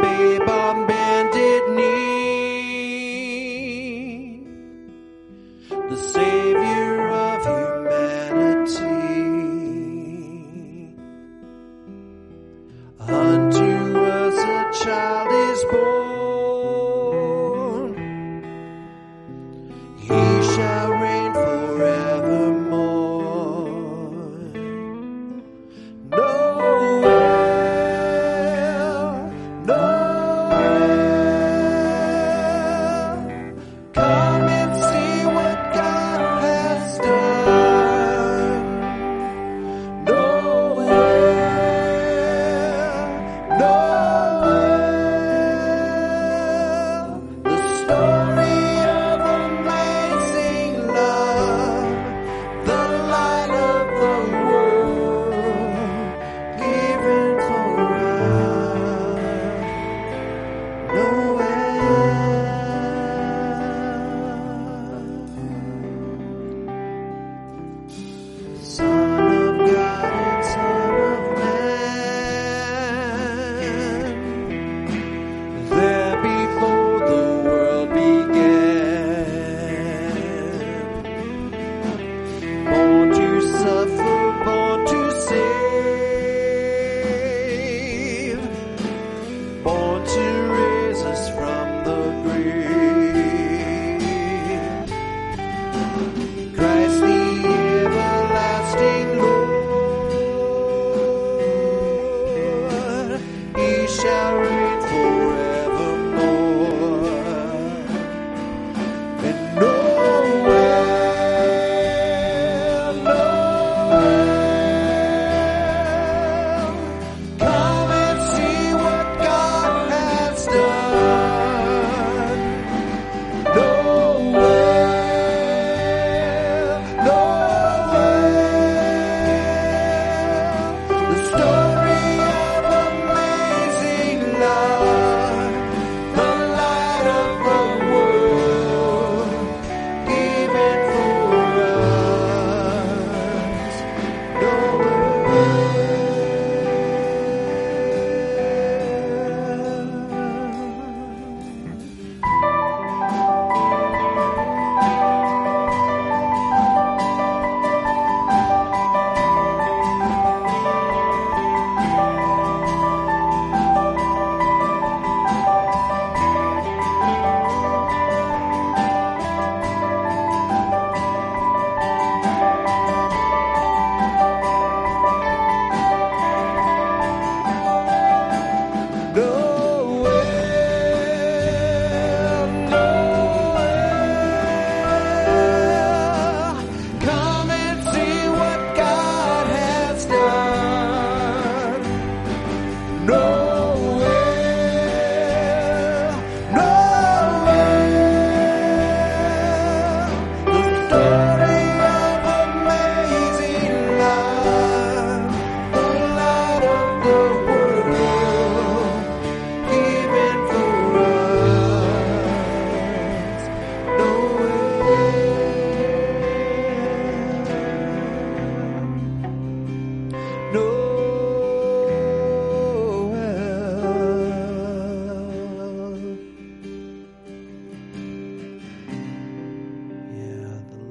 baby.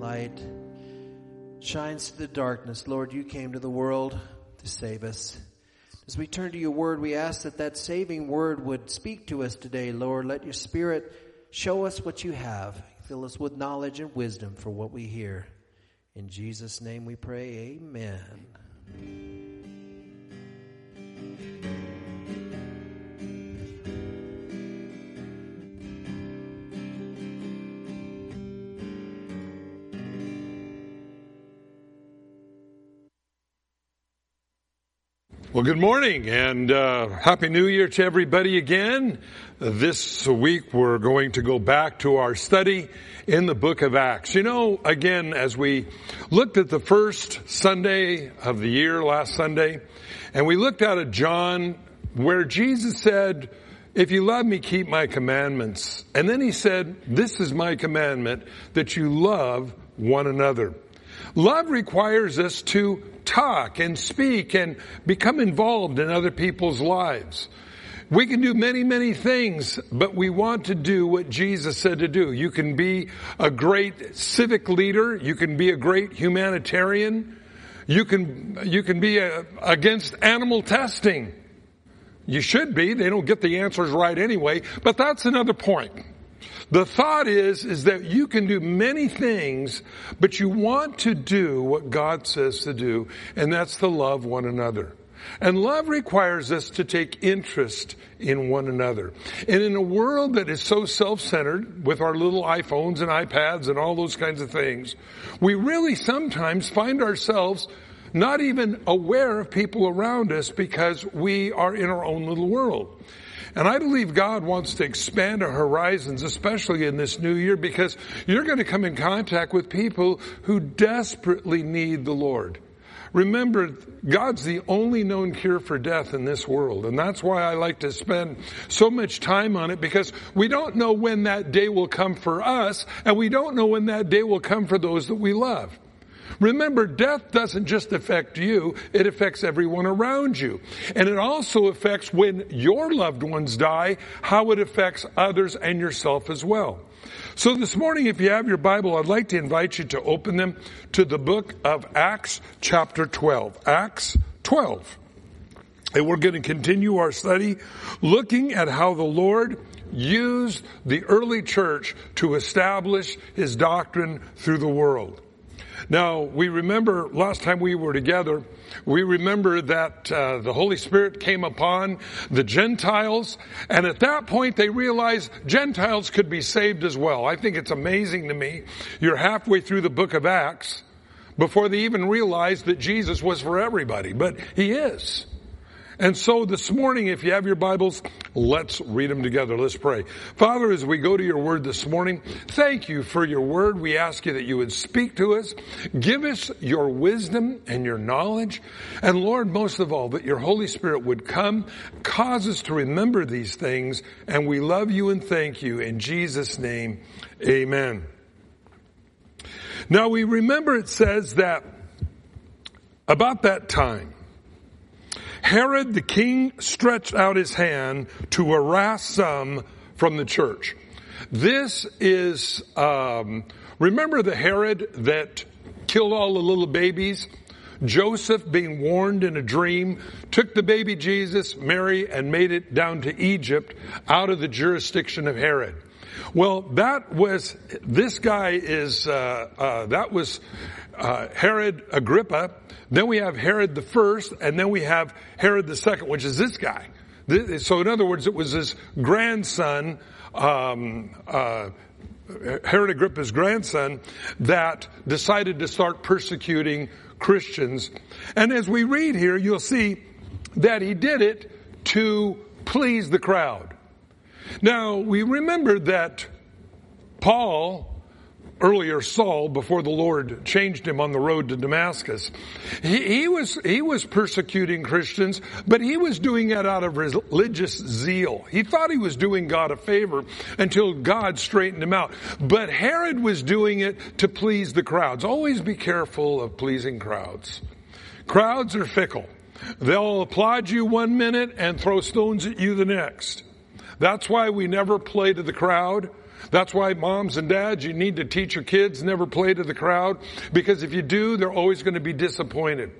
light shines through the darkness. Lord, you came to the world to save us. As we turn to your word, we ask that that saving word would speak to us today, Lord. Let your spirit show us what you have. Fill us with knowledge and wisdom for what we hear. In Jesus' name we pray, amen. Well, good morning and uh, happy New Year to everybody again. This week we're going to go back to our study in the book of Acts. You know, again, as we looked at the first Sunday of the year, last Sunday, and we looked out at John where Jesus said, if you love me, keep my commandments. And then he said, this is my commandment that you love one another. Love requires us to talk and speak and become involved in other people's lives. We can do many, many things, but we want to do what Jesus said to do. You can be a great civic leader. You can be a great humanitarian. You can, you can be a, against animal testing. You should be. They don't get the answers right anyway, but that's another point. The thought is, is that you can do many things, but you want to do what God says to do, and that's to love one another. And love requires us to take interest in one another. And in a world that is so self-centered with our little iPhones and iPads and all those kinds of things, we really sometimes find ourselves not even aware of people around us because we are in our own little world. And I believe God wants to expand our horizons, especially in this new year, because you're going to come in contact with people who desperately need the Lord. Remember, God's the only known cure for death in this world. And that's why I like to spend so much time on it because we don't know when that day will come for us and we don't know when that day will come for those that we love. Remember, death doesn't just affect you, it affects everyone around you. And it also affects when your loved ones die, how it affects others and yourself as well. So this morning, if you have your Bible, I'd like to invite you to open them to the book of Acts chapter 12. Acts 12. And we're going to continue our study looking at how the Lord used the early church to establish his doctrine through the world. Now, we remember last time we were together, we remember that uh, the Holy Spirit came upon the Gentiles, and at that point they realized Gentiles could be saved as well. I think it's amazing to me. You're halfway through the book of Acts before they even realized that Jesus was for everybody, but He is. And so this morning, if you have your Bibles, let's read them together. Let's pray. Father, as we go to your word this morning, thank you for your word. We ask you that you would speak to us, give us your wisdom and your knowledge. And Lord, most of all, that your Holy Spirit would come, cause us to remember these things. And we love you and thank you in Jesus name. Amen. Now we remember it says that about that time, Herod the king stretched out his hand to harass some from the church. This is, um, remember the Herod that killed all the little babies? Joseph, being warned in a dream, took the baby Jesus, Mary, and made it down to Egypt out of the jurisdiction of Herod. Well, that was, this guy is, uh, uh, that was uh, Herod Agrippa, then we have Herod the first, and then we have Herod the second, which is this guy. So in other words, it was his grandson, um, uh, Herod Agrippa's grandson, that decided to start persecuting Christians. And as we read here, you'll see that he did it to please the crowd. Now, we remember that Paul earlier Saul before the Lord changed him on the road to Damascus. He, he, was, he was persecuting Christians, but he was doing it out of religious zeal. He thought he was doing God a favor until God straightened him out. But Herod was doing it to please the crowds. Always be careful of pleasing crowds. Crowds are fickle. They'll applaud you one minute and throw stones at you the next. That's why we never play to the crowd. That's why moms and dads, you need to teach your kids never play to the crowd because if you do, they're always going to be disappointed.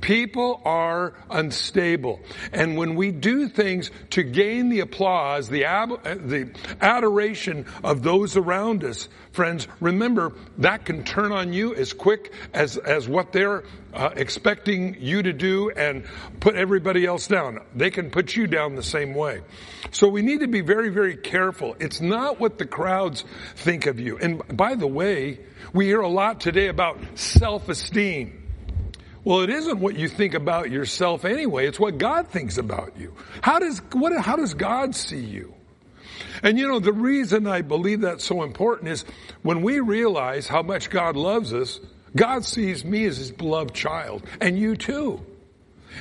People are unstable. And when we do things to gain the applause, the, ab- the adoration of those around us, friends, remember that can turn on you as quick as, as what they're uh, expecting you to do and put everybody else down. They can put you down the same way. So we need to be very, very careful. It's not what the crowds think of you. And by the way, we hear a lot today about self-esteem. Well, it isn't what you think about yourself anyway. It's what God thinks about you. How does, what, how does God see you? And you know, the reason I believe that's so important is when we realize how much God loves us, God sees me as his beloved child, and you too.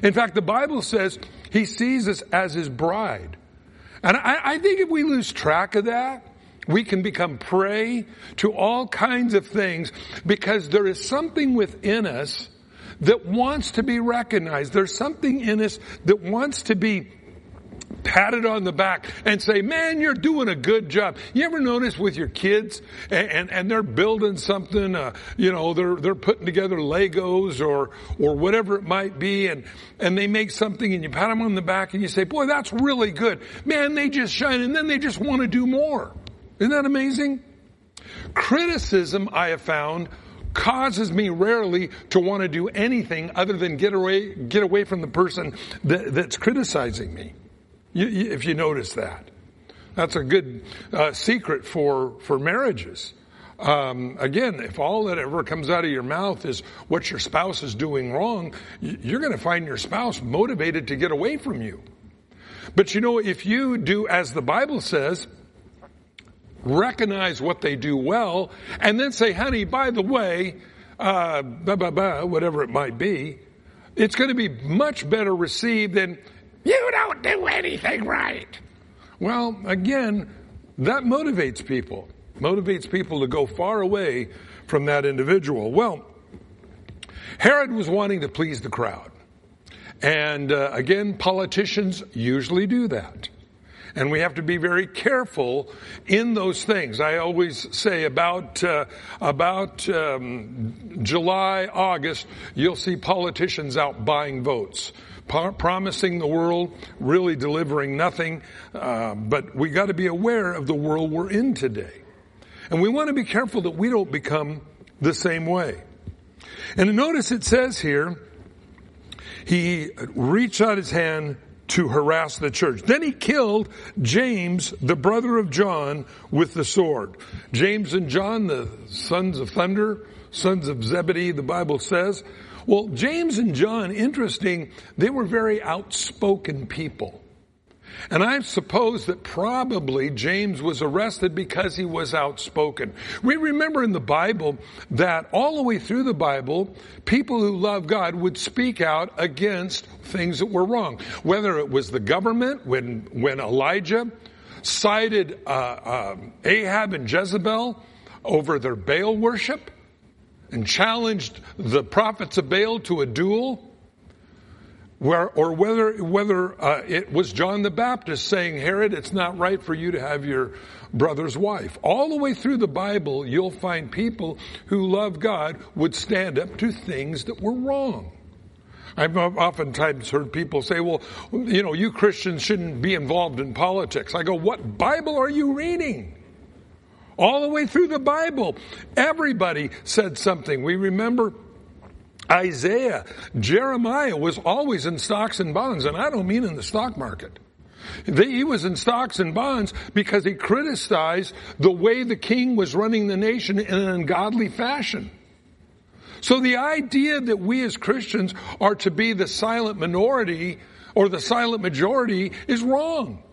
In fact, the Bible says he sees us as his bride. And I, I think if we lose track of that, we can become prey to all kinds of things because there is something within us that wants to be recognized. There's something in us that wants to be patted on the back and say, man, you're doing a good job. You ever notice with your kids and, and, and they're building something, uh, you know, they're, they're putting together Legos or, or whatever it might be and, and they make something and you pat them on the back and you say, boy, that's really good. Man, they just shine and then they just want to do more. Isn't that amazing? Criticism, I have found, causes me rarely to want to do anything other than get away, get away from the person that, that's criticizing me. You, you, if you notice that. That's a good uh, secret for, for marriages. Um, again, if all that ever comes out of your mouth is what your spouse is doing wrong, you're going to find your spouse motivated to get away from you. But you know, if you do as the Bible says, recognize what they do well, and then say, honey, by the way, uh, blah, blah, blah, whatever it might be, it's going to be much better received than, you don't do anything right. Well, again, that motivates people. Motivates people to go far away from that individual. Well, Herod was wanting to please the crowd. And uh, again, politicians usually do that. And we have to be very careful in those things. I always say about uh, about um, July, August, you'll see politicians out buying votes promising the world, really delivering nothing. Uh, but we got to be aware of the world we're in today. And we want to be careful that we don't become the same way. And notice it says here, he reached out his hand to harass the church. Then he killed James, the brother of John, with the sword. James and John, the sons of thunder, sons of Zebedee, the Bible says, well, James and John, interesting, they were very outspoken people. And I suppose that probably James was arrested because he was outspoken. We remember in the Bible that all the way through the Bible, people who love God would speak out against things that were wrong. Whether it was the government, when, when Elijah cited uh, uh, Ahab and Jezebel over their Baal worship, and challenged the prophets of Baal to a duel, where, or whether, whether uh, it was John the Baptist saying, Herod, it's not right for you to have your brother's wife. All the way through the Bible, you'll find people who love God would stand up to things that were wrong. I've oftentimes heard people say, well, you know, you Christians shouldn't be involved in politics. I go, what Bible are you reading? All the way through the Bible, everybody said something. We remember Isaiah, Jeremiah was always in stocks and bonds, and I don't mean in the stock market. He was in stocks and bonds because he criticized the way the king was running the nation in an ungodly fashion. So the idea that we as Christians are to be the silent minority or the silent majority is wrong.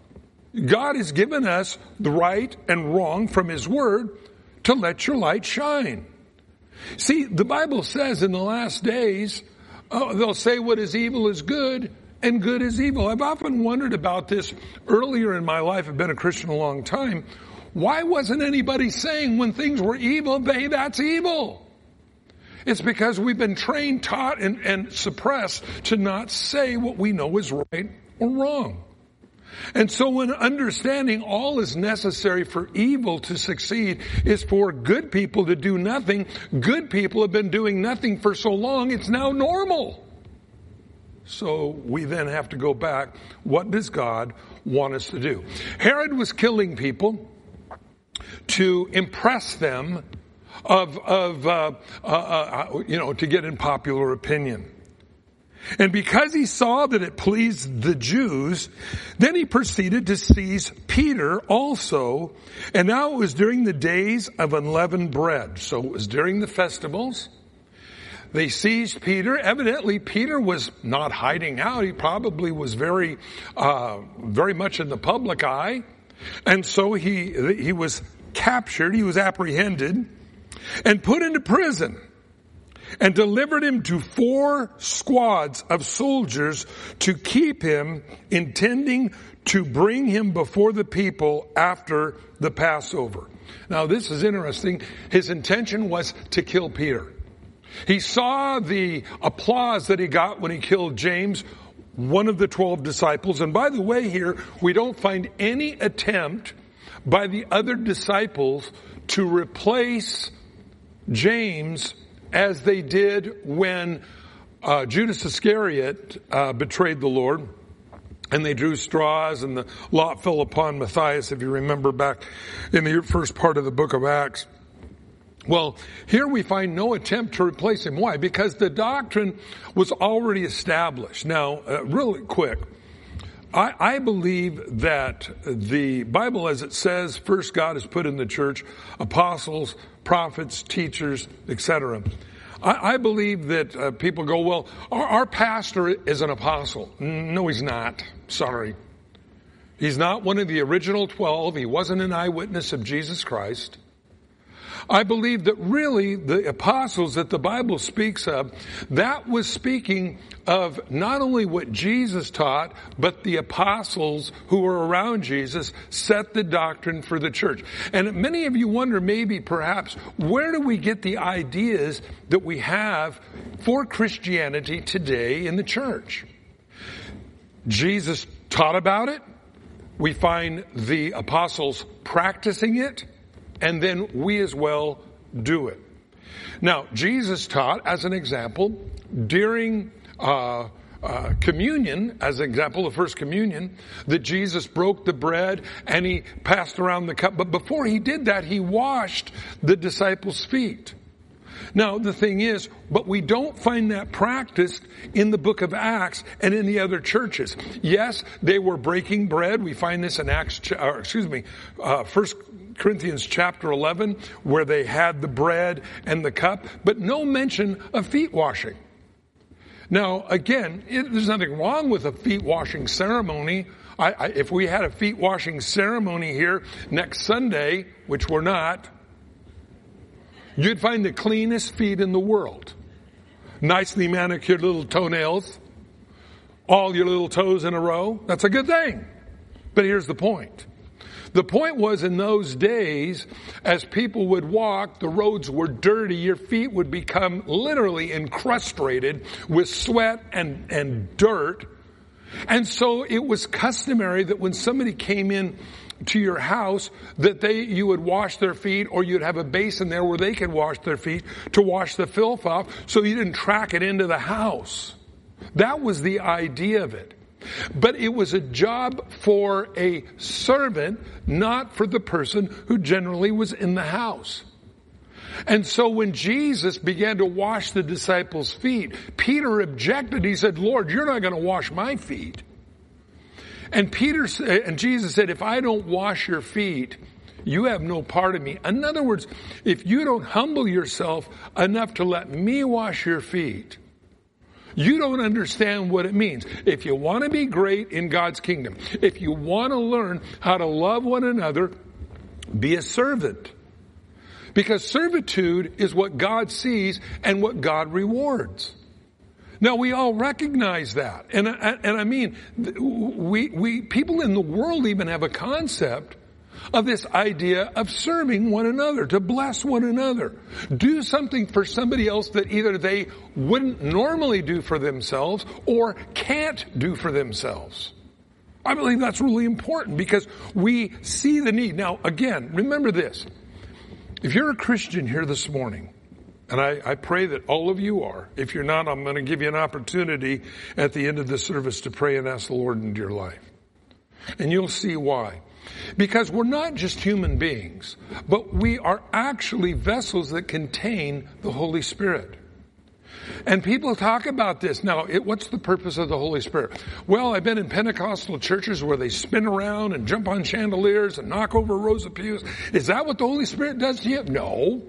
God has given us the right and wrong from His Word to let your light shine. See, the Bible says in the last days, uh, they'll say what is evil is good and good is evil. I've often wondered about this earlier in my life. I've been a Christian a long time. Why wasn't anybody saying when things were evil, hey, that's evil? It's because we've been trained, taught, and, and suppressed to not say what we know is right or wrong. And so when understanding all is necessary for evil to succeed is for good people to do nothing, good people have been doing nothing for so long, it's now normal. So we then have to go back. What does God want us to do? Herod was killing people to impress them of, of uh, uh, uh, you know, to get in popular opinion. And because he saw that it pleased the Jews, then he proceeded to seize Peter also. And now it was during the days of unleavened bread. So it was during the festivals. they seized Peter. Evidently, Peter was not hiding out. He probably was very, uh, very much in the public eye. And so he, he was captured. He was apprehended and put into prison and delivered him to four squads of soldiers to keep him, intending to bring him before the people after the Passover. Now this is interesting. His intention was to kill Peter. He saw the applause that he got when he killed James, one of the twelve disciples. And by the way here, we don't find any attempt by the other disciples to replace James as they did when uh, Judas Iscariot uh, betrayed the Lord. And they drew straws and the lot fell upon Matthias, if you remember back in the first part of the book of Acts. Well, here we find no attempt to replace him. Why? Because the doctrine was already established. Now, uh, really quick, I, I, believe that the Bible, as it says, first God has put in the church apostles, prophets, teachers, etc. I, I, believe that uh, people go, well, our, our pastor is an apostle. No, he's not. Sorry. He's not one of the original twelve. He wasn't an eyewitness of Jesus Christ. I believe that really the apostles that the Bible speaks of, that was speaking of not only what Jesus taught, but the apostles who were around Jesus set the doctrine for the church. And many of you wonder maybe perhaps, where do we get the ideas that we have for Christianity today in the church? Jesus taught about it. We find the apostles practicing it and then we as well do it. Now, Jesus taught, as an example, during uh, uh, communion, as an example of first communion, that Jesus broke the bread and he passed around the cup. But before he did that, he washed the disciples' feet. Now, the thing is, but we don't find that practiced in the book of Acts and in the other churches. Yes, they were breaking bread. We find this in Acts, or excuse me, uh, first Corinthians chapter 11, where they had the bread and the cup, but no mention of feet washing. Now, again, it, there's nothing wrong with a feet washing ceremony. I, I, if we had a feet washing ceremony here next Sunday, which we're not, you'd find the cleanest feet in the world. Nicely manicured little toenails, all your little toes in a row. That's a good thing. But here's the point. The point was in those days, as people would walk, the roads were dirty. Your feet would become literally encrustated with sweat and, and dirt. And so it was customary that when somebody came in to your house that they, you would wash their feet or you'd have a basin there where they could wash their feet to wash the filth off so you didn't track it into the house. That was the idea of it. But it was a job for a servant, not for the person who generally was in the house. And so when Jesus began to wash the disciples' feet, Peter objected. He said, Lord, you're not going to wash my feet. And Peter uh, and Jesus said, if I don't wash your feet, you have no part of me. In other words, if you don't humble yourself enough to let me wash your feet, you don't understand what it means. If you want to be great in God's kingdom, if you want to learn how to love one another, be a servant. Because servitude is what God sees and what God rewards. Now we all recognize that. And, and I mean, we, we, people in the world even have a concept of this idea of serving one another, to bless one another. Do something for somebody else that either they wouldn't normally do for themselves or can't do for themselves. I believe that's really important because we see the need. Now, again, remember this. If you're a Christian here this morning, and I, I, pray that all of you are. If you're not, I'm going to give you an opportunity at the end of the service to pray and ask the Lord into your life. And you'll see why. Because we're not just human beings, but we are actually vessels that contain the Holy Spirit. And people talk about this. Now, it, what's the purpose of the Holy Spirit? Well, I've been in Pentecostal churches where they spin around and jump on chandeliers and knock over rows of pews. Is that what the Holy Spirit does to you? No.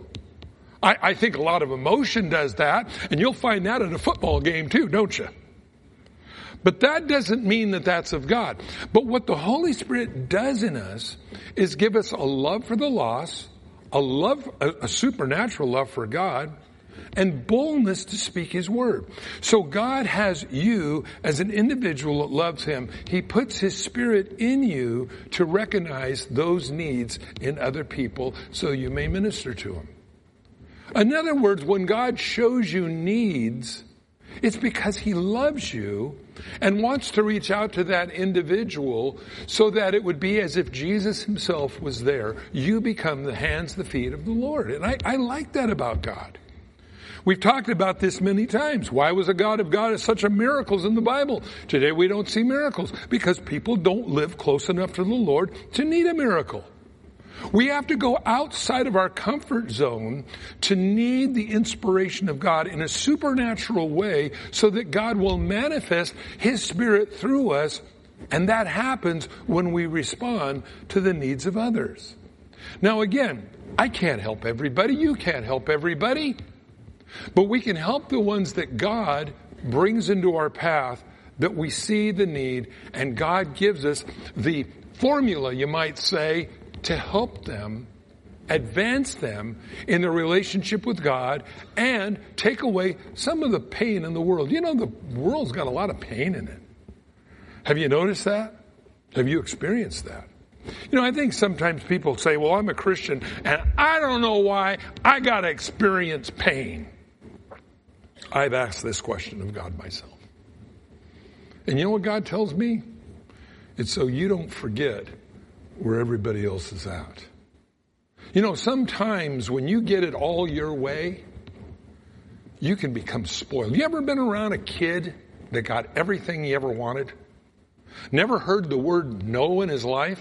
I, I think a lot of emotion does that, and you'll find that at a football game too, don't you? But that doesn't mean that that's of God. But what the Holy Spirit does in us is give us a love for the lost, a love, a, a supernatural love for God, and boldness to speak His word. So God has you as an individual that loves Him. He puts His Spirit in you to recognize those needs in other people so you may minister to them. In other words, when God shows you needs, it's because He loves you and wants to reach out to that individual so that it would be as if Jesus Himself was there. You become the hands, the feet of the Lord. And I, I like that about God. We've talked about this many times. Why was a God of God such a miracles in the Bible? Today we don't see miracles because people don't live close enough to the Lord to need a miracle. We have to go outside of our comfort zone to need the inspiration of God in a supernatural way so that God will manifest His Spirit through us. And that happens when we respond to the needs of others. Now again, I can't help everybody. You can't help everybody. But we can help the ones that God brings into our path that we see the need and God gives us the formula, you might say, to help them advance them in their relationship with God and take away some of the pain in the world. You know, the world's got a lot of pain in it. Have you noticed that? Have you experienced that? You know, I think sometimes people say, well, I'm a Christian and I don't know why I got to experience pain. I've asked this question of God myself. And you know what God tells me? It's so you don't forget where everybody else is at. You know, sometimes when you get it all your way, you can become spoiled. You ever been around a kid that got everything he ever wanted? Never heard the word no in his life?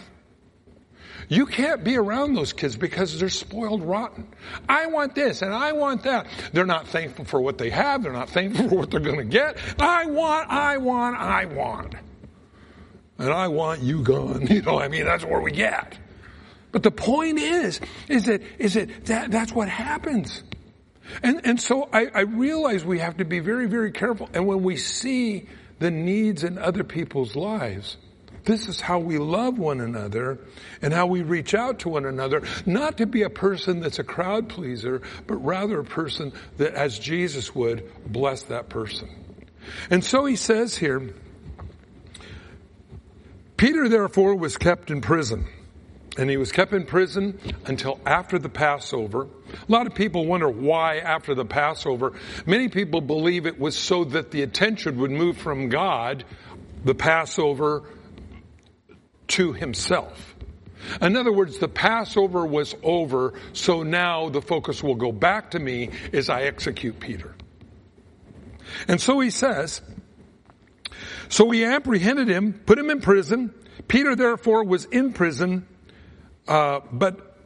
You can't be around those kids because they're spoiled rotten. I want this and I want that. They're not thankful for what they have. They're not thankful for what they're going to get. I want, I want, I want and I want you gone. You know, I mean, that's where we get. But the point is, is that, is that, that that's what happens. And, and so I, I realize we have to be very, very careful. And when we see the needs in other people's lives, this is how we love one another and how we reach out to one another, not to be a person that's a crowd pleaser, but rather a person that, as Jesus would, bless that person. And so he says here, Peter therefore was kept in prison. And he was kept in prison until after the Passover. A lot of people wonder why after the Passover. Many people believe it was so that the attention would move from God, the Passover, to himself. In other words, the Passover was over, so now the focus will go back to me as I execute Peter. And so he says, so we apprehended him, put him in prison. Peter therefore was in prison, uh, but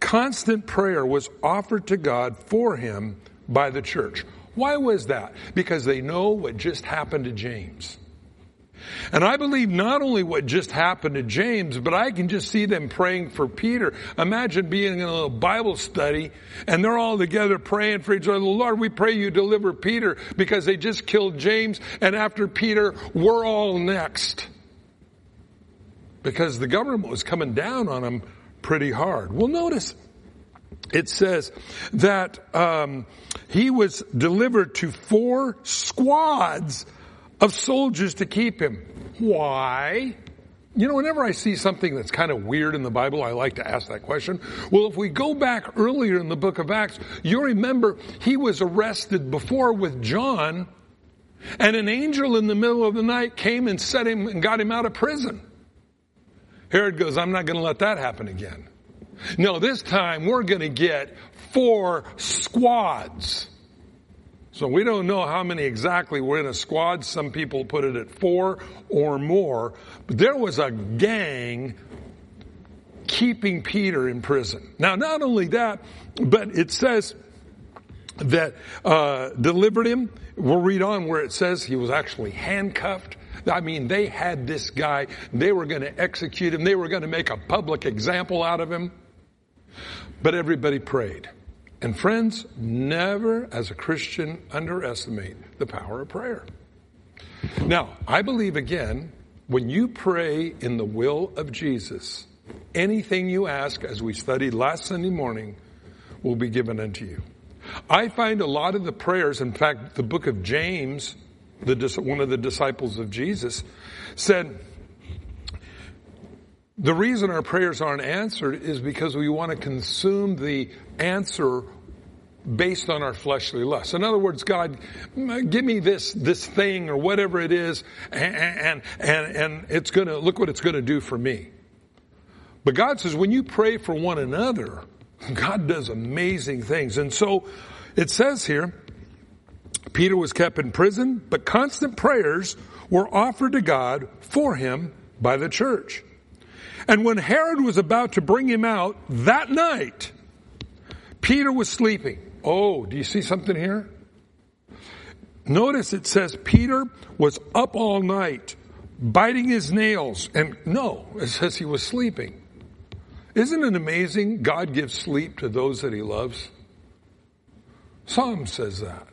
constant prayer was offered to God for him by the church. Why was that? Because they know what just happened to James. And I believe not only what just happened to James, but I can just see them praying for Peter. Imagine being in a little Bible study and they're all together praying for each other. Lord, we pray you deliver Peter because they just killed James and after Peter, we're all next. Because the government was coming down on them pretty hard. Well, notice it says that um, he was delivered to four squads of soldiers to keep him. Why? You know, whenever I see something that's kind of weird in the Bible, I like to ask that question. Well, if we go back earlier in the book of Acts, you remember he was arrested before with John, and an angel in the middle of the night came and set him and got him out of prison. Herod goes, I'm not going to let that happen again. No, this time we're going to get four squads so we don't know how many exactly were in a squad. Some people put it at four or more. But there was a gang keeping Peter in prison. Now, not only that, but it says that uh, delivered him. We'll read on where it says he was actually handcuffed. I mean, they had this guy. They were going to execute him. They were going to make a public example out of him. But everybody prayed. And friends, never as a Christian underestimate the power of prayer. Now, I believe again, when you pray in the will of Jesus, anything you ask, as we studied last Sunday morning, will be given unto you. I find a lot of the prayers, in fact, the book of James, the, one of the disciples of Jesus, said, the reason our prayers aren't answered is because we want to consume the answer based on our fleshly lusts. In other words, God, give me this, this thing or whatever it is and, and, and, and it's gonna, look what it's gonna do for me. But God says when you pray for one another, God does amazing things. And so it says here, Peter was kept in prison, but constant prayers were offered to God for him by the church. And when Herod was about to bring him out that night, Peter was sleeping. Oh, do you see something here? Notice it says Peter was up all night, biting his nails, and no, it says he was sleeping. Isn't it amazing? God gives sleep to those that he loves. Psalm says that.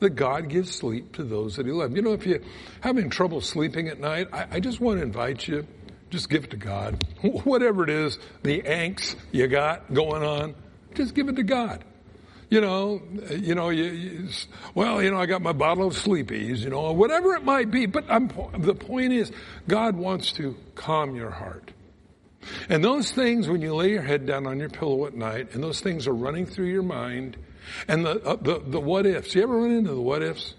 That God gives sleep to those that he loves. You know, if you're having trouble sleeping at night, I, I just want to invite you, just give it to God. Whatever it is, the angst you got going on, just give it to God you know, you know, you, you, well, you know, I got my bottle of sleepies, you know, whatever it might be. But I'm, the point is, God wants to calm your heart. And those things, when you lay your head down on your pillow at night, and those things are running through your mind, and the uh, the, the what ifs. You ever run into the what ifs?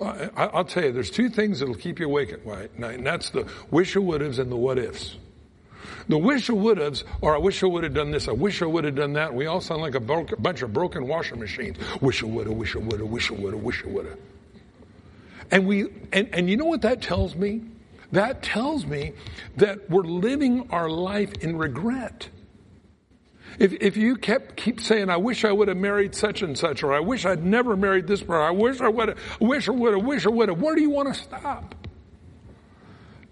I, will tell you, there's two things that'll keep you awake at night, and that's the wish I would haves and the what ifs. The wish I would have's, or I wish I would have done this, I wish I would have done that. We all sound like a bunch of broken washing machines. Wish I would have, wish I would have, wish I would have, wish I would have. And we, and, and you know what that tells me? That tells me that we're living our life in regret. If, if you kept keep saying, "I wish I would have married such and such," or "I wish I'd never married this person," "I wish I would have," "Wish I would have," "Wish I would have," where do you want to stop?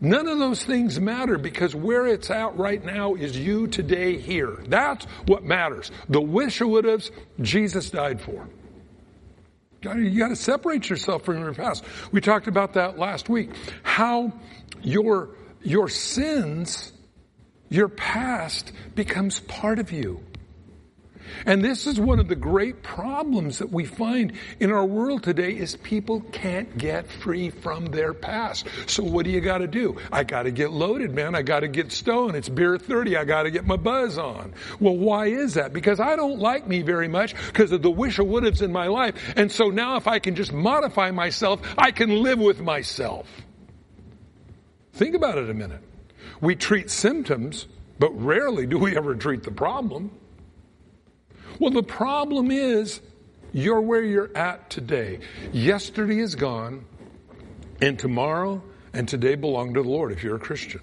None of those things matter because where it's at right now is you today here. That's what matters. The wish I would have, Jesus died for. You got to separate yourself from your past. We talked about that last week. How your, your sins, your past becomes part of you. And this is one of the great problems that we find in our world today is people can't get free from their past. So what do you gotta do? I gotta get loaded, man. I gotta get stoned. It's beer 30. I gotta get my buzz on. Well, why is that? Because I don't like me very much because of the wish or would haves in my life. And so now if I can just modify myself, I can live with myself. Think about it a minute. We treat symptoms, but rarely do we ever treat the problem. Well, the problem is you're where you're at today. Yesterday is gone, and tomorrow and today belong to the Lord if you're a Christian.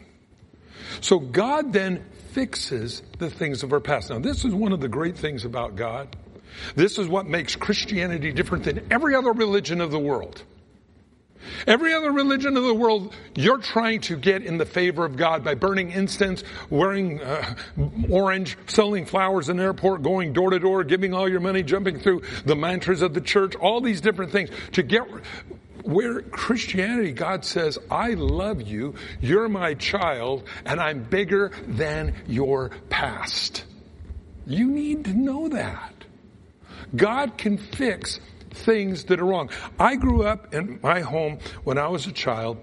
So God then fixes the things of our past. Now, this is one of the great things about God. This is what makes Christianity different than every other religion of the world. Every other religion of the world, you're trying to get in the favor of God by burning incense, wearing uh, orange, selling flowers in the airport, going door to door, giving all your money, jumping through the mantras of the church, all these different things to get where Christianity, God says, I love you, you're my child, and I'm bigger than your past. You need to know that. God can fix things that are wrong. I grew up in my home when I was a child,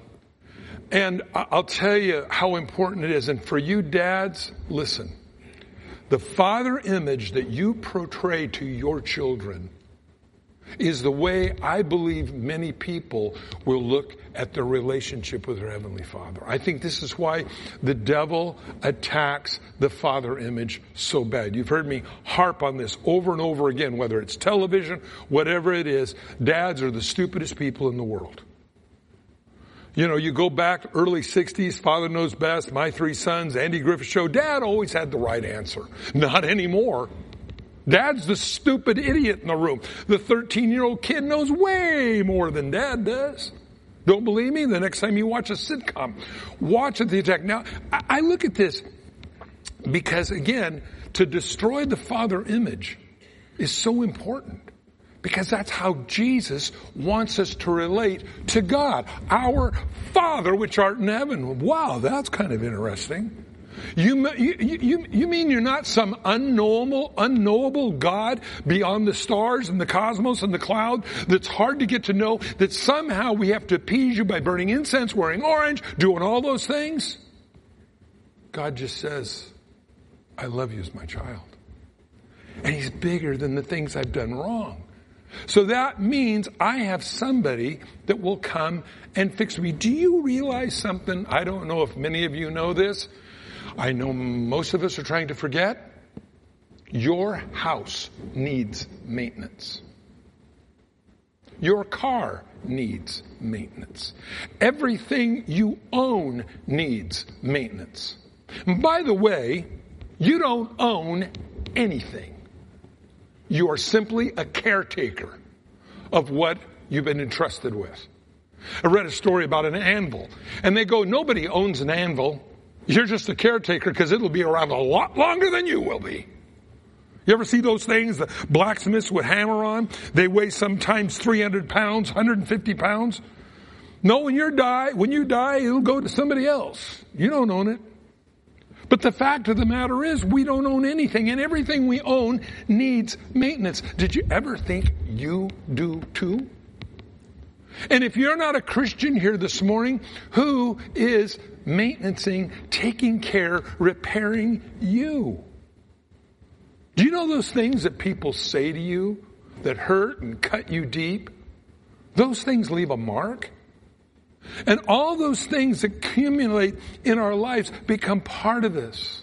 and I'll tell you how important it is. And for you dads, listen. The father image that you portray to your children is the way I believe many people will look at their relationship with their Heavenly Father. I think this is why the devil attacks the father image so bad. You've heard me harp on this over and over again, whether it's television, whatever it is. Dads are the stupidest people in the world. You know, you go back early 60s, Father Knows Best, My Three Sons, Andy Griffith Show, Dad always had the right answer. Not anymore. Dad's the stupid idiot in the room. The 13 year old kid knows way more than dad does. Don't believe me? The next time you watch a sitcom, watch it the attack. Now, I look at this because again, to destroy the father image is so important. Because that's how Jesus wants us to relate to God. Our Father which art in heaven. Wow, that's kind of interesting. You, you, you, you mean you're not some unknowable, unknowable God beyond the stars and the cosmos and the cloud that's hard to get to know, that somehow we have to appease you by burning incense, wearing orange, doing all those things? God just says, I love you as my child. And He's bigger than the things I've done wrong. So that means I have somebody that will come and fix me. Do you realize something? I don't know if many of you know this. I know most of us are trying to forget. Your house needs maintenance. Your car needs maintenance. Everything you own needs maintenance. And by the way, you don't own anything. You are simply a caretaker of what you've been entrusted with. I read a story about an anvil, and they go, nobody owns an anvil. You're just a caretaker because it'll be around a lot longer than you will be. You ever see those things the blacksmiths would hammer on? They weigh sometimes 300 pounds, 150 pounds. No, when you die, when you die, it'll go to somebody else. You don't own it. But the fact of the matter is, we don't own anything, and everything we own needs maintenance. Did you ever think you do too? And if you're not a Christian here this morning, who is maintaining, taking care, repairing you? Do you know those things that people say to you that hurt and cut you deep? Those things leave a mark. And all those things accumulate in our lives become part of us.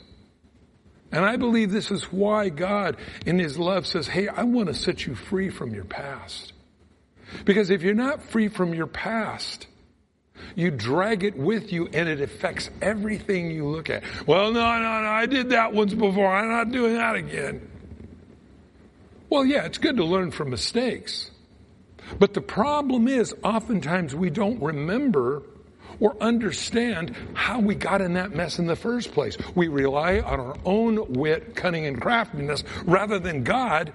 And I believe this is why God, in His love, says, Hey, I want to set you free from your past. Because if you're not free from your past, you drag it with you and it affects everything you look at. Well, no, no, no, I did that once before. I'm not doing that again. Well, yeah, it's good to learn from mistakes. But the problem is, oftentimes we don't remember or understand how we got in that mess in the first place. We rely on our own wit, cunning, and craftiness rather than God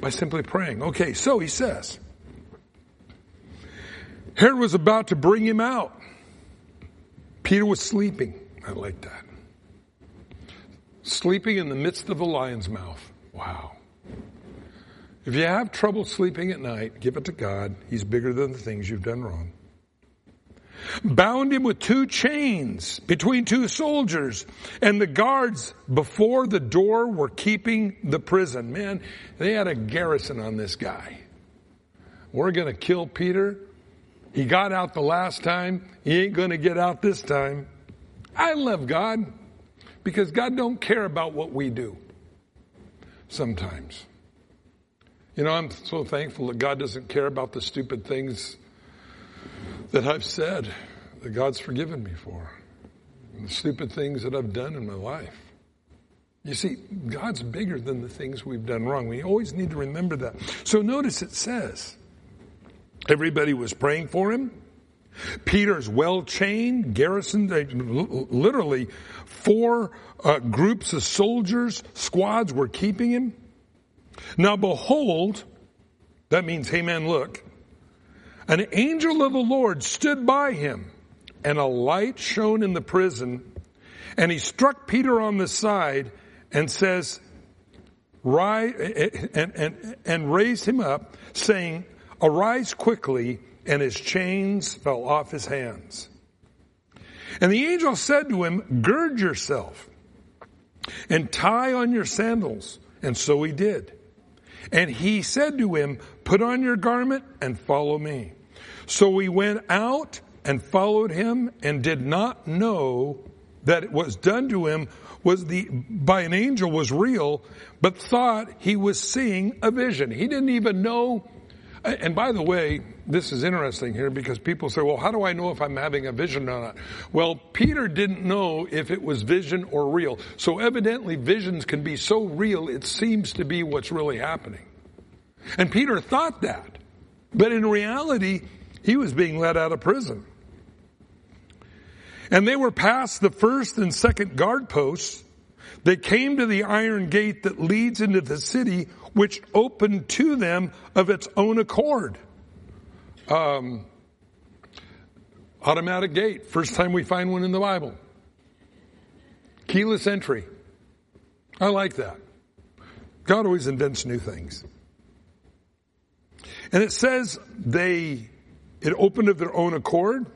by simply praying. Okay, so he says, Herod was about to bring him out. Peter was sleeping. I like that. Sleeping in the midst of a lion's mouth. Wow. If you have trouble sleeping at night, give it to God. He's bigger than the things you've done wrong. Bound him with two chains between two soldiers, and the guards before the door were keeping the prison. Man, they had a garrison on this guy. We're going to kill Peter. He got out the last time. He ain't going to get out this time. I love God because God don't care about what we do sometimes. You know, I'm so thankful that God doesn't care about the stupid things that I've said that God's forgiven me for. The stupid things that I've done in my life. You see, God's bigger than the things we've done wrong. We always need to remember that. So notice it says, everybody was praying for him. Peter's well chained, garrisoned, literally four uh, groups of soldiers, squads were keeping him. Now behold, that means, hey man, look, an angel of the Lord stood by him and a light shone in the prison and he struck Peter on the side and says, rise, and, and, and raised him up saying, arise quickly and his chains fell off his hands. And the angel said to him, gird yourself and tie on your sandals. And so he did. And he said to him, put on your garment and follow me. So he went out and followed him and did not know that it was done to him was the, by an angel was real, but thought he was seeing a vision. He didn't even know. And by the way, this is interesting here because people say, well, how do I know if I'm having a vision or not? Well, Peter didn't know if it was vision or real. So evidently visions can be so real, it seems to be what's really happening. And Peter thought that. But in reality, he was being let out of prison. And they were past the first and second guard posts, They came to the iron gate that leads into the city, which opened to them of its own accord. Um, automatic gate. First time we find one in the Bible. Keyless entry. I like that. God always invents new things. And it says they, it opened of their own accord,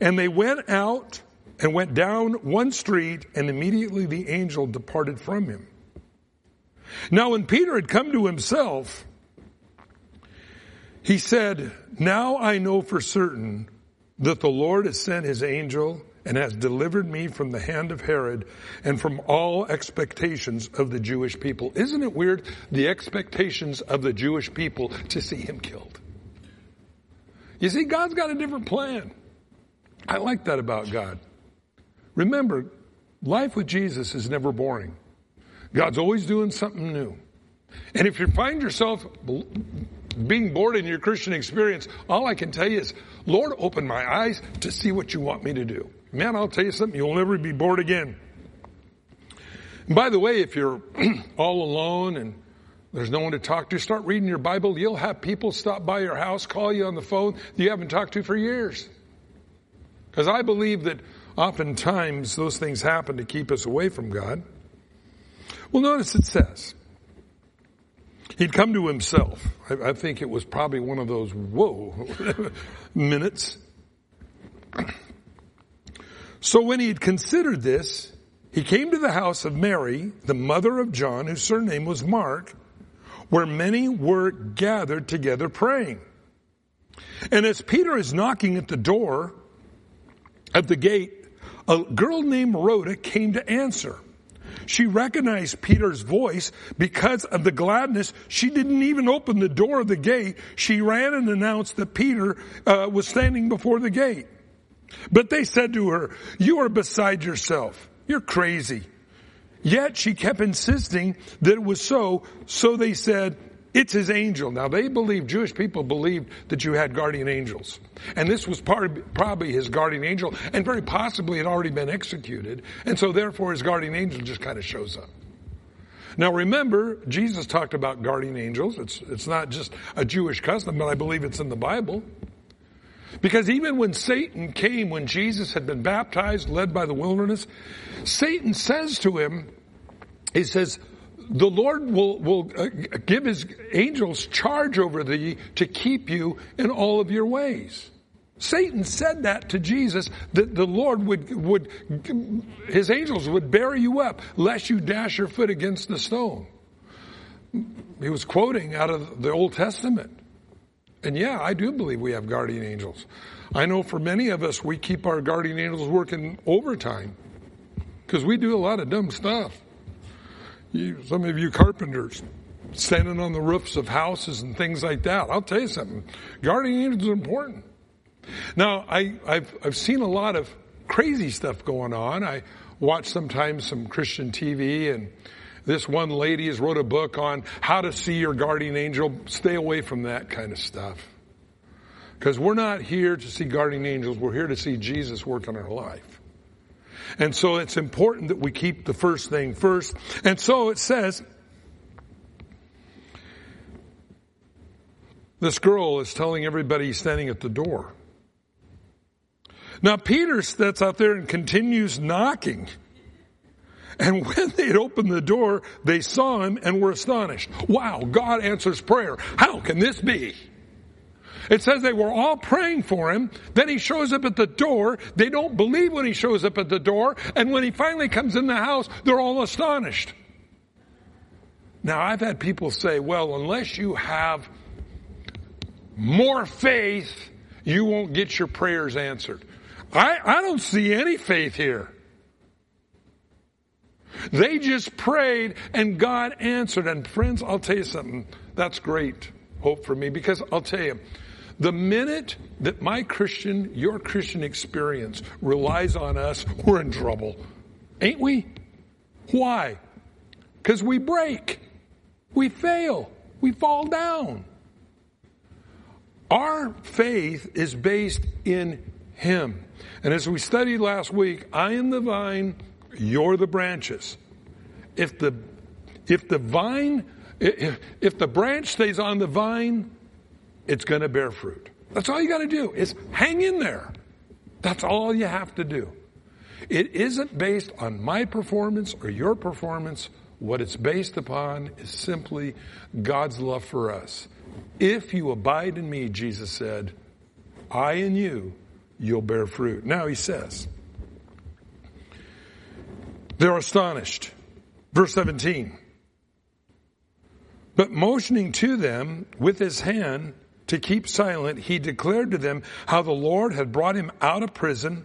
and they went out and went down one street, and immediately the angel departed from him. Now, when Peter had come to himself, he said, Now I know for certain that the Lord has sent his angel and has delivered me from the hand of Herod and from all expectations of the Jewish people. Isn't it weird? The expectations of the Jewish people to see him killed. You see, God's got a different plan. I like that about God. Remember, life with Jesus is never boring. God's always doing something new. And if you find yourself being bored in your Christian experience, all I can tell you is, Lord, open my eyes to see what you want me to do. Man, I'll tell you something, you'll never be bored again. And by the way, if you're all alone and there's no one to talk to, start reading your Bible. You'll have people stop by your house, call you on the phone that you haven't talked to for years. Because I believe that oftentimes those things happen to keep us away from God. Well, notice it says, he'd come to himself. I, I think it was probably one of those whoa minutes. So when he had considered this, he came to the house of Mary, the mother of John, whose surname was Mark, where many were gathered together praying. And as Peter is knocking at the door at the gate, a girl named Rhoda came to answer. She recognized Peter's voice because of the gladness. She didn't even open the door of the gate. She ran and announced that Peter uh, was standing before the gate. But they said to her, you are beside yourself. You're crazy. Yet she kept insisting that it was so, so they said, it's his angel. Now they believed, Jewish people believed that you had guardian angels. And this was part probably his guardian angel, and very possibly had already been executed. And so therefore his guardian angel just kind of shows up. Now remember, Jesus talked about guardian angels. It's, it's not just a Jewish custom, but I believe it's in the Bible. Because even when Satan came, when Jesus had been baptized, led by the wilderness, Satan says to him, he says, the Lord will, will uh, give his angels charge over thee to keep you in all of your ways. Satan said that to Jesus, that the Lord would, would, his angels would bear you up lest you dash your foot against the stone. He was quoting out of the Old Testament. And yeah, I do believe we have guardian angels. I know for many of us, we keep our guardian angels working overtime because we do a lot of dumb stuff. You, some of you carpenters standing on the roofs of houses and things like that. I'll tell you something. Guardian angels are important. Now, I, have I've seen a lot of crazy stuff going on. I watch sometimes some Christian TV and this one lady has wrote a book on how to see your guardian angel. Stay away from that kind of stuff. Because we're not here to see guardian angels. We're here to see Jesus work in our life. And so it's important that we keep the first thing first. And so it says, this girl is telling everybody standing at the door. Now Peter steps out there and continues knocking. And when they had opened the door, they saw him and were astonished. Wow, God answers prayer. How can this be? It says they were all praying for him. Then he shows up at the door. They don't believe when he shows up at the door. And when he finally comes in the house, they're all astonished. Now I've had people say, well, unless you have more faith, you won't get your prayers answered. I, I don't see any faith here. They just prayed and God answered. And friends, I'll tell you something. That's great hope for me because I'll tell you, the minute that my Christian, your Christian experience relies on us, we're in trouble. Ain't we? Why? Because we break. We fail. We fall down. Our faith is based in Him. And as we studied last week, I am the vine, you're the branches. if the, if the vine, if, if the branch stays on the vine, it's going to bear fruit. That's all you got to do is hang in there. That's all you have to do. It isn't based on my performance or your performance. What it's based upon is simply God's love for us. If you abide in me, Jesus said, I in you, you'll bear fruit. Now he says, they're astonished. Verse 17. But motioning to them with his hand to keep silent, he declared to them how the Lord had brought him out of prison.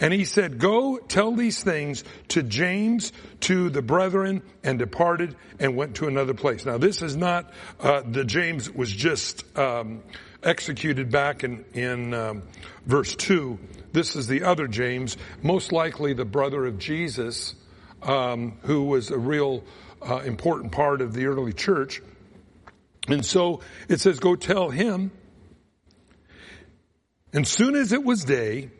And he said, go tell these things to James, to the brethren, and departed and went to another place. Now this is not, uh, the James was just, um, executed back in, in um, verse 2. This is the other James, most likely the brother of Jesus, um, who was a real uh, important part of the early church. And so it says, go tell him. And soon as it was day,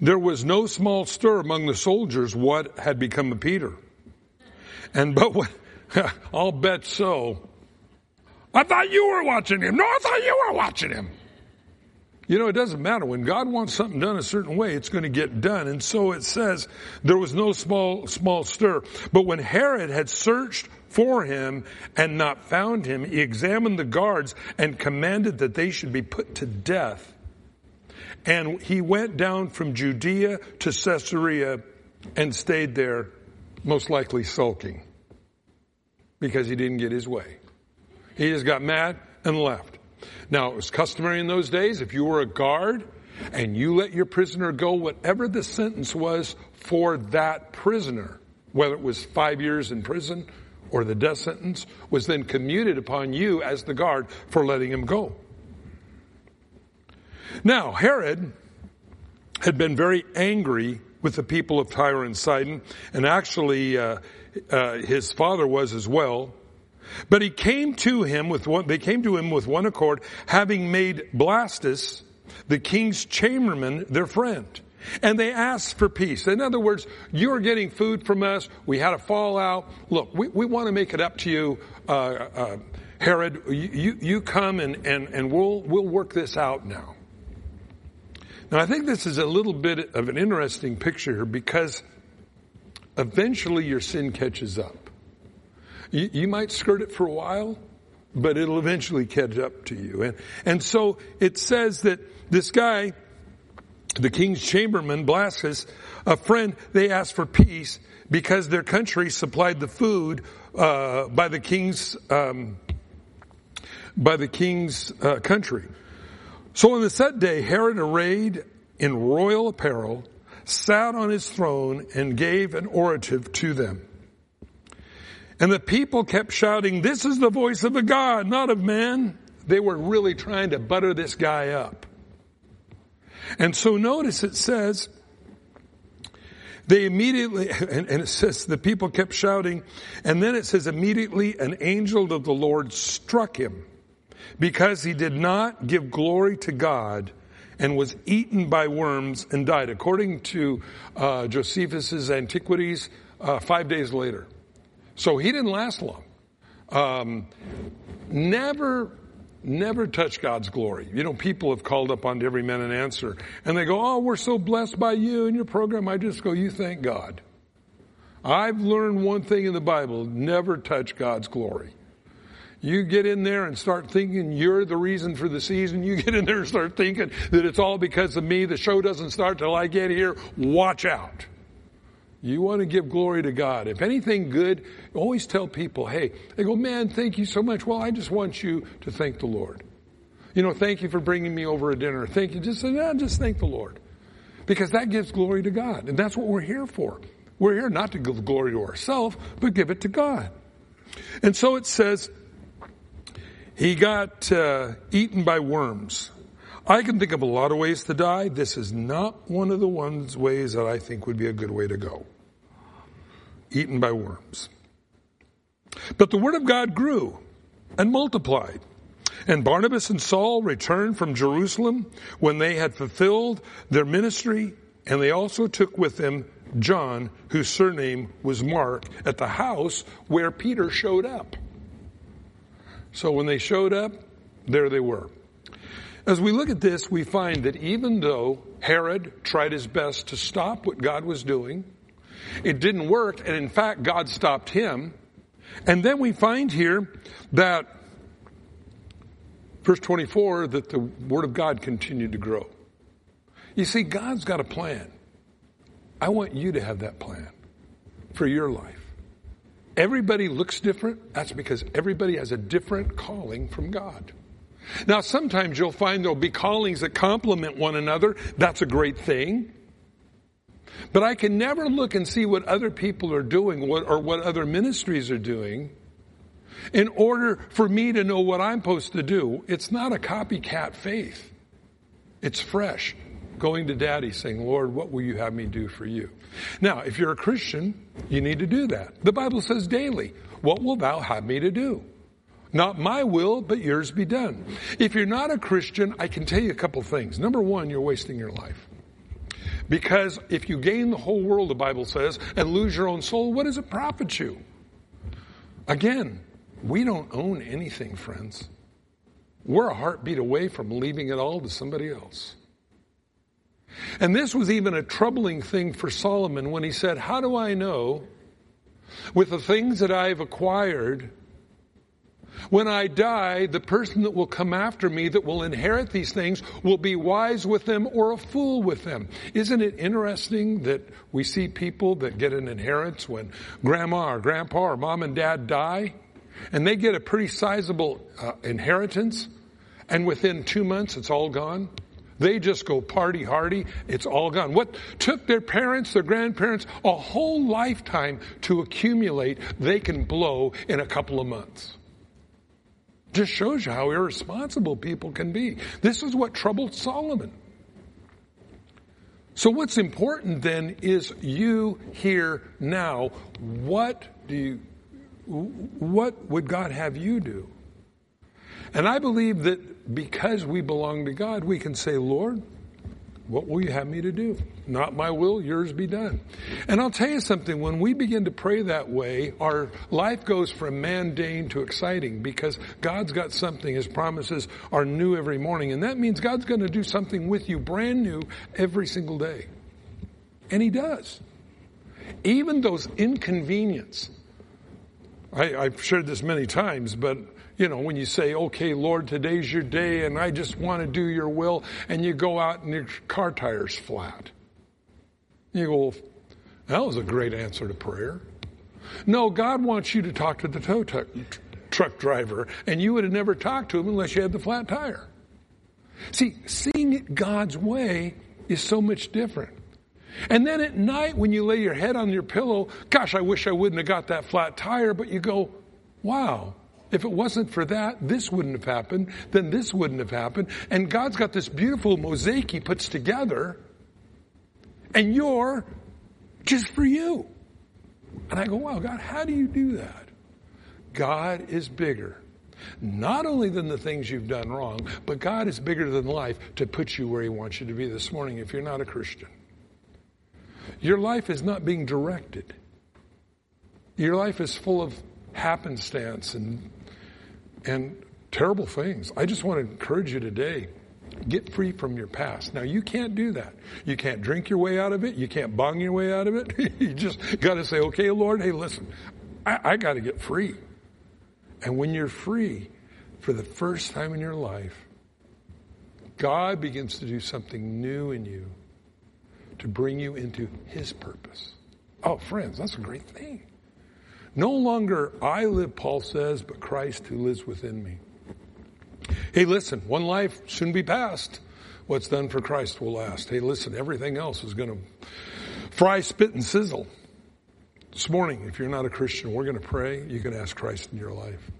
there was no small stir among the soldiers what had become of Peter. And but what, I'll bet so. I thought you were watching him. No, I thought you were watching him. You know, it doesn't matter. When God wants something done a certain way, it's going to get done. And so it says there was no small, small stir. But when Herod had searched for him and not found him, he examined the guards and commanded that they should be put to death. And he went down from Judea to Caesarea and stayed there, most likely sulking because he didn't get his way. He just got mad and left. Now, it was customary in those days, if you were a guard and you let your prisoner go, whatever the sentence was for that prisoner, whether it was five years in prison or the death sentence, was then commuted upon you as the guard for letting him go. Now, Herod had been very angry with the people of Tyre and Sidon, and actually, uh, uh, his father was as well. But he came to him with one, they came to him with one accord, having made Blastus, the king's chamberlain, their friend. And they asked for peace. In other words, you're getting food from us. We had a fallout. Look, we, we want to make it up to you, uh, uh, Herod. You, you come and, and, and we'll, we'll work this out now. Now I think this is a little bit of an interesting picture here because eventually your sin catches up. You, you might skirt it for a while, but it'll eventually catch up to you. And, and so it says that this guy, the king's chamberlain, Blastus, a friend, they asked for peace because their country supplied the food uh, by the king's um, by the king's uh, country. So on the set day, Herod, arrayed in royal apparel, sat on his throne and gave an orative to them. And the people kept shouting, this is the voice of a God, not of man. They were really trying to butter this guy up. And so notice it says, they immediately, and, and, it says the people kept shouting, and then it says immediately an angel of the Lord struck him because he did not give glory to God and was eaten by worms and died. According to uh, Josephus's Antiquities, uh, five days later. So he didn't last long. Um, never, never touch God's glory. You know, people have called up on every man and answer, and they go, "Oh, we're so blessed by you and your program." I just go, "You thank God." I've learned one thing in the Bible: never touch God's glory. You get in there and start thinking you're the reason for the season. You get in there and start thinking that it's all because of me. The show doesn't start till I get here. Watch out. You want to give glory to God. If anything good, always tell people, hey, they go, man, thank you so much. Well, I just want you to thank the Lord. You know, thank you for bringing me over a dinner. Thank you. Just say, yeah, just thank the Lord. Because that gives glory to God. And that's what we're here for. We're here not to give glory to ourselves, but give it to God. And so it says, he got uh, eaten by worms. I can think of a lot of ways to die. This is not one of the ones ways that I think would be a good way to go. Eaten by worms. But the word of God grew and multiplied. And Barnabas and Saul returned from Jerusalem when they had fulfilled their ministry, and they also took with them John, whose surname was Mark, at the house where Peter showed up. So when they showed up, there they were. As we look at this, we find that even though Herod tried his best to stop what God was doing, it didn't work, and in fact, God stopped him. And then we find here that, verse 24, that the Word of God continued to grow. You see, God's got a plan. I want you to have that plan for your life. Everybody looks different. That's because everybody has a different calling from God. Now, sometimes you'll find there'll be callings that complement one another. That's a great thing. But I can never look and see what other people are doing or what other ministries are doing in order for me to know what I'm supposed to do. It's not a copycat faith. It's fresh. Going to daddy saying, Lord, what will you have me do for you? Now, if you're a Christian, you need to do that. The Bible says daily, what will thou have me to do? Not my will, but yours be done. If you're not a Christian, I can tell you a couple things. Number one, you're wasting your life. Because if you gain the whole world, the Bible says, and lose your own soul, what does it profit you? Again, we don't own anything, friends. We're a heartbeat away from leaving it all to somebody else. And this was even a troubling thing for Solomon when he said, How do I know with the things that I've acquired when I die, the person that will come after me that will inherit these things will be wise with them or a fool with them. Isn't it interesting that we see people that get an inheritance when grandma or grandpa or mom and dad die and they get a pretty sizable uh, inheritance and within two months it's all gone? They just go party hardy. It's all gone. What took their parents, their grandparents, a whole lifetime to accumulate, they can blow in a couple of months. Just shows you how irresponsible people can be. This is what troubled Solomon. So what's important then is you here now. What do you, what would God have you do? And I believe that because we belong to God, we can say, Lord, what will you have me to do? Not my will, yours be done. And I'll tell you something, when we begin to pray that way, our life goes from mundane to exciting because God's got something. His promises are new every morning. And that means God's going to do something with you brand new every single day. And He does. Even those inconvenience. I, I've shared this many times, but you know, when you say, okay, Lord, today's your day and I just want to do your will, and you go out and your car tire's flat. You go, that was a great answer to prayer. No, God wants you to talk to the tow truck driver, and you would have never talked to him unless you had the flat tire. See, seeing it God's way is so much different. And then at night, when you lay your head on your pillow, gosh, I wish I wouldn't have got that flat tire, but you go, wow, if it wasn't for that, this wouldn't have happened, then this wouldn't have happened. And God's got this beautiful mosaic He puts together, and you're just for you. And I go, wow, God, how do you do that? God is bigger. Not only than the things you've done wrong, but God is bigger than life to put you where He wants you to be this morning if you're not a Christian. Your life is not being directed. Your life is full of happenstance and and terrible things. I just want to encourage you today get free from your past. Now, you can't do that. You can't drink your way out of it. You can't bong your way out of it. you just got to say, okay, Lord, hey, listen, I, I got to get free. And when you're free, for the first time in your life, God begins to do something new in you to bring you into His purpose. Oh, friends, that's a great thing. No longer I live, Paul says, but Christ who lives within me. Hey, listen, one life shouldn't be past. What's done for Christ will last. Hey, listen, everything else is going to fry, spit, and sizzle. This morning, if you're not a Christian, we're going to pray. You can ask Christ in your life.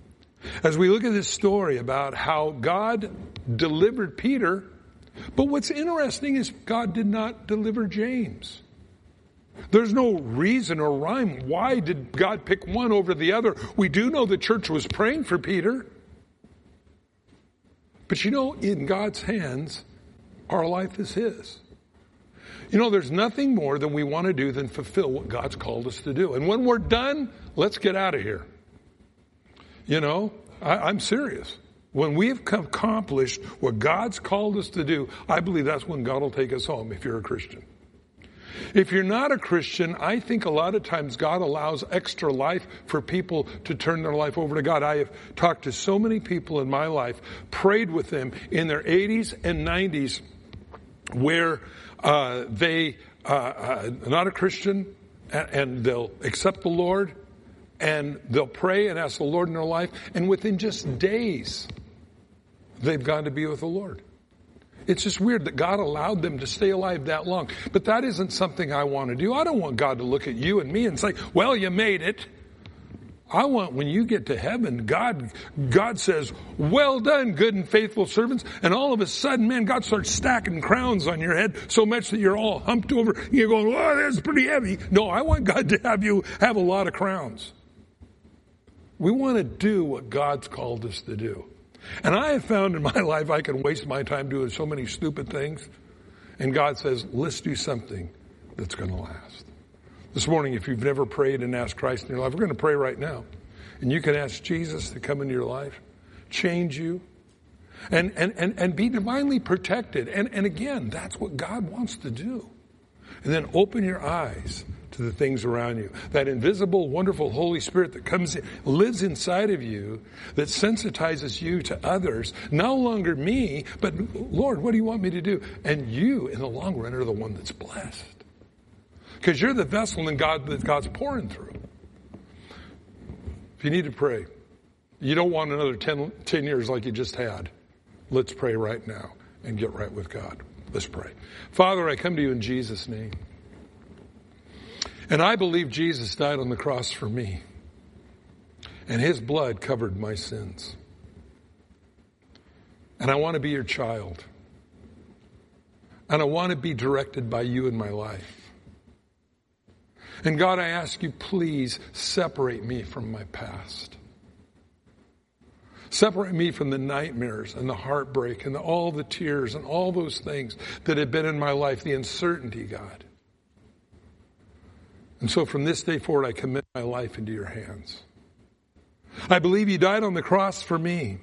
As we look at this story about how God delivered Peter, but what's interesting is God did not deliver James. There's no reason or rhyme. Why did God pick one over the other? We do know the church was praying for Peter. But you know, in God's hands, our life is His. You know, there's nothing more than we want to do than fulfill what God's called us to do. And when we're done, let's get out of here. You know, I, am serious. When we've accomplished what God's called us to do, I believe that's when God will take us home if you're a Christian. If you're not a Christian, I think a lot of times God allows extra life for people to turn their life over to God. I have talked to so many people in my life, prayed with them in their 80s and 90s where uh, they uh, uh, not a Christian and, and they'll accept the Lord and they'll pray and ask the Lord in their life and within just days they've gone to be with the Lord. It's just weird that God allowed them to stay alive that long. But that isn't something I want to do. I don't want God to look at you and me and say, well, you made it. I want when you get to heaven, God, God says, well done, good and faithful servants. And all of a sudden, man, God starts stacking crowns on your head so much that you're all humped over. And you're going, oh, that's pretty heavy. No, I want God to have you have a lot of crowns. We want to do what God's called us to do. And I have found in my life I can waste my time doing so many stupid things. And God says, let's do something that's going to last. This morning, if you've never prayed and asked Christ in your life, we're going to pray right now. And you can ask Jesus to come into your life, change you, and, and, and, and be divinely protected. And, and again, that's what God wants to do. And then open your eyes to the things around you. That invisible, wonderful Holy Spirit that comes in, lives inside of you, that sensitizes you to others. No longer me, but Lord, what do you want me to do? And you, in the long run, are the one that's blessed. Because you're the vessel in God that God's pouring through. If you need to pray, you don't want another 10, 10 years like you just had. Let's pray right now and get right with God. Let's pray. Father, I come to you in Jesus' name. And I believe Jesus died on the cross for me. And his blood covered my sins. And I want to be your child. And I want to be directed by you in my life. And God, I ask you, please separate me from my past. Separate me from the nightmares and the heartbreak and all the tears and all those things that have been in my life, the uncertainty, God. And so from this day forward, I commit my life into your hands. I believe you died on the cross for me,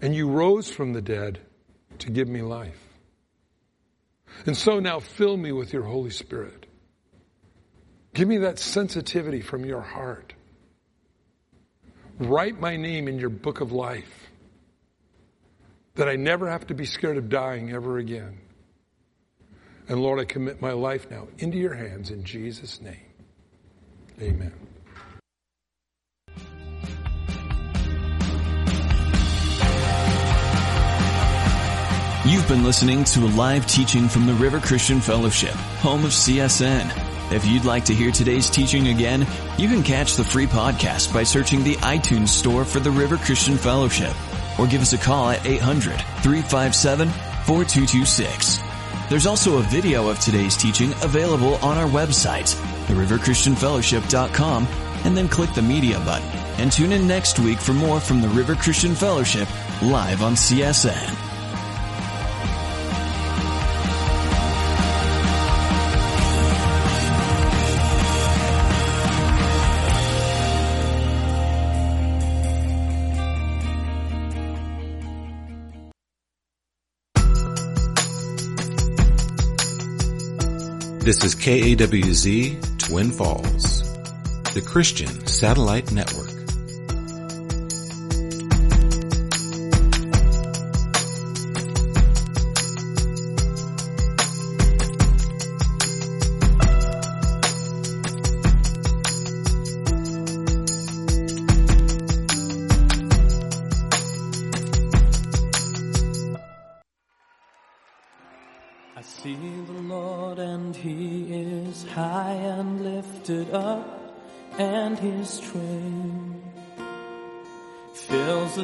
and you rose from the dead to give me life. And so now fill me with your Holy Spirit. Give me that sensitivity from your heart. Write my name in your book of life that I never have to be scared of dying ever again. And Lord, I commit my life now into your hands in Jesus' name. Amen. You've been listening to a live teaching from the River Christian Fellowship, home of CSN. If you'd like to hear today's teaching again, you can catch the free podcast by searching the iTunes store for the River Christian Fellowship or give us a call at 800-357-4226. There's also a video of today's teaching available on our website, theriverchristianfellowship.com, and then click the media button. And tune in next week for more from the River Christian Fellowship live on CSN. This is KAWZ Twin Falls, the Christian Satellite Network.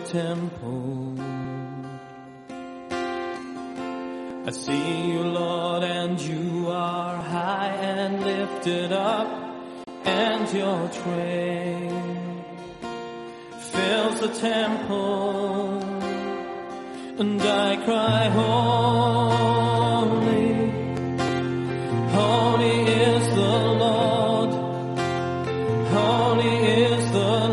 Temple. I see you, Lord, and you are high and lifted up, and your train fills the temple, and I cry, Holy, the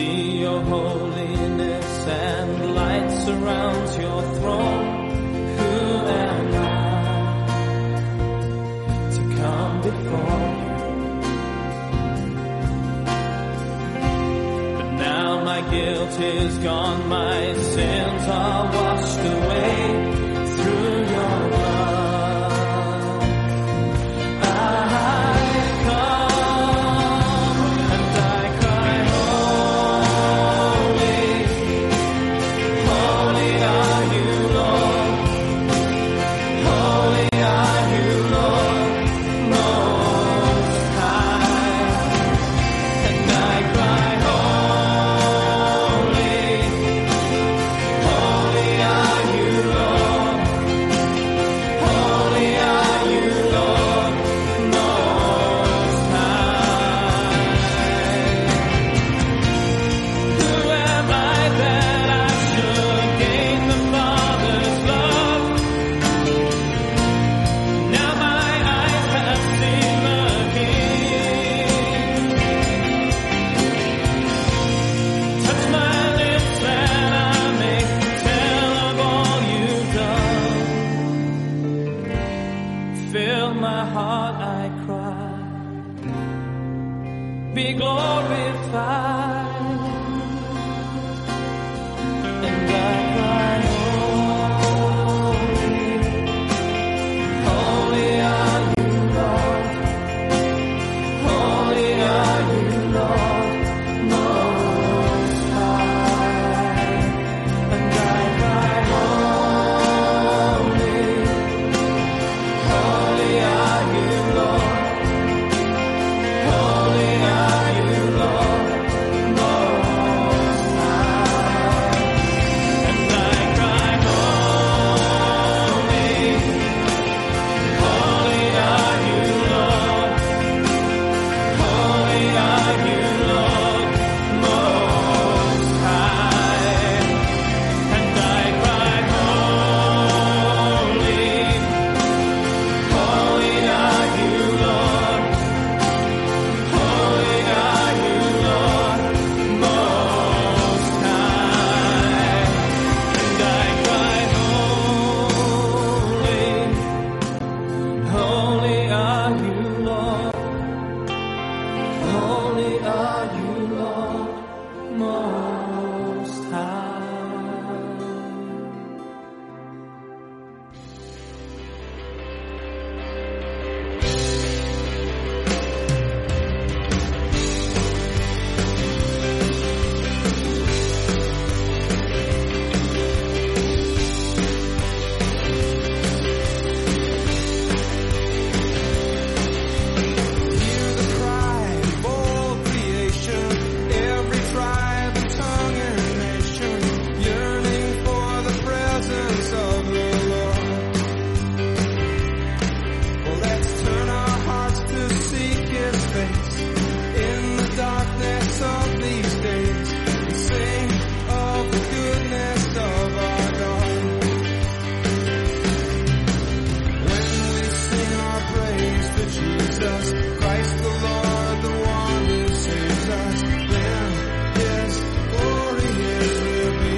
see your holiness and light surrounds your throne. Who am I to come before you? But now my guilt is gone, my sins are washed.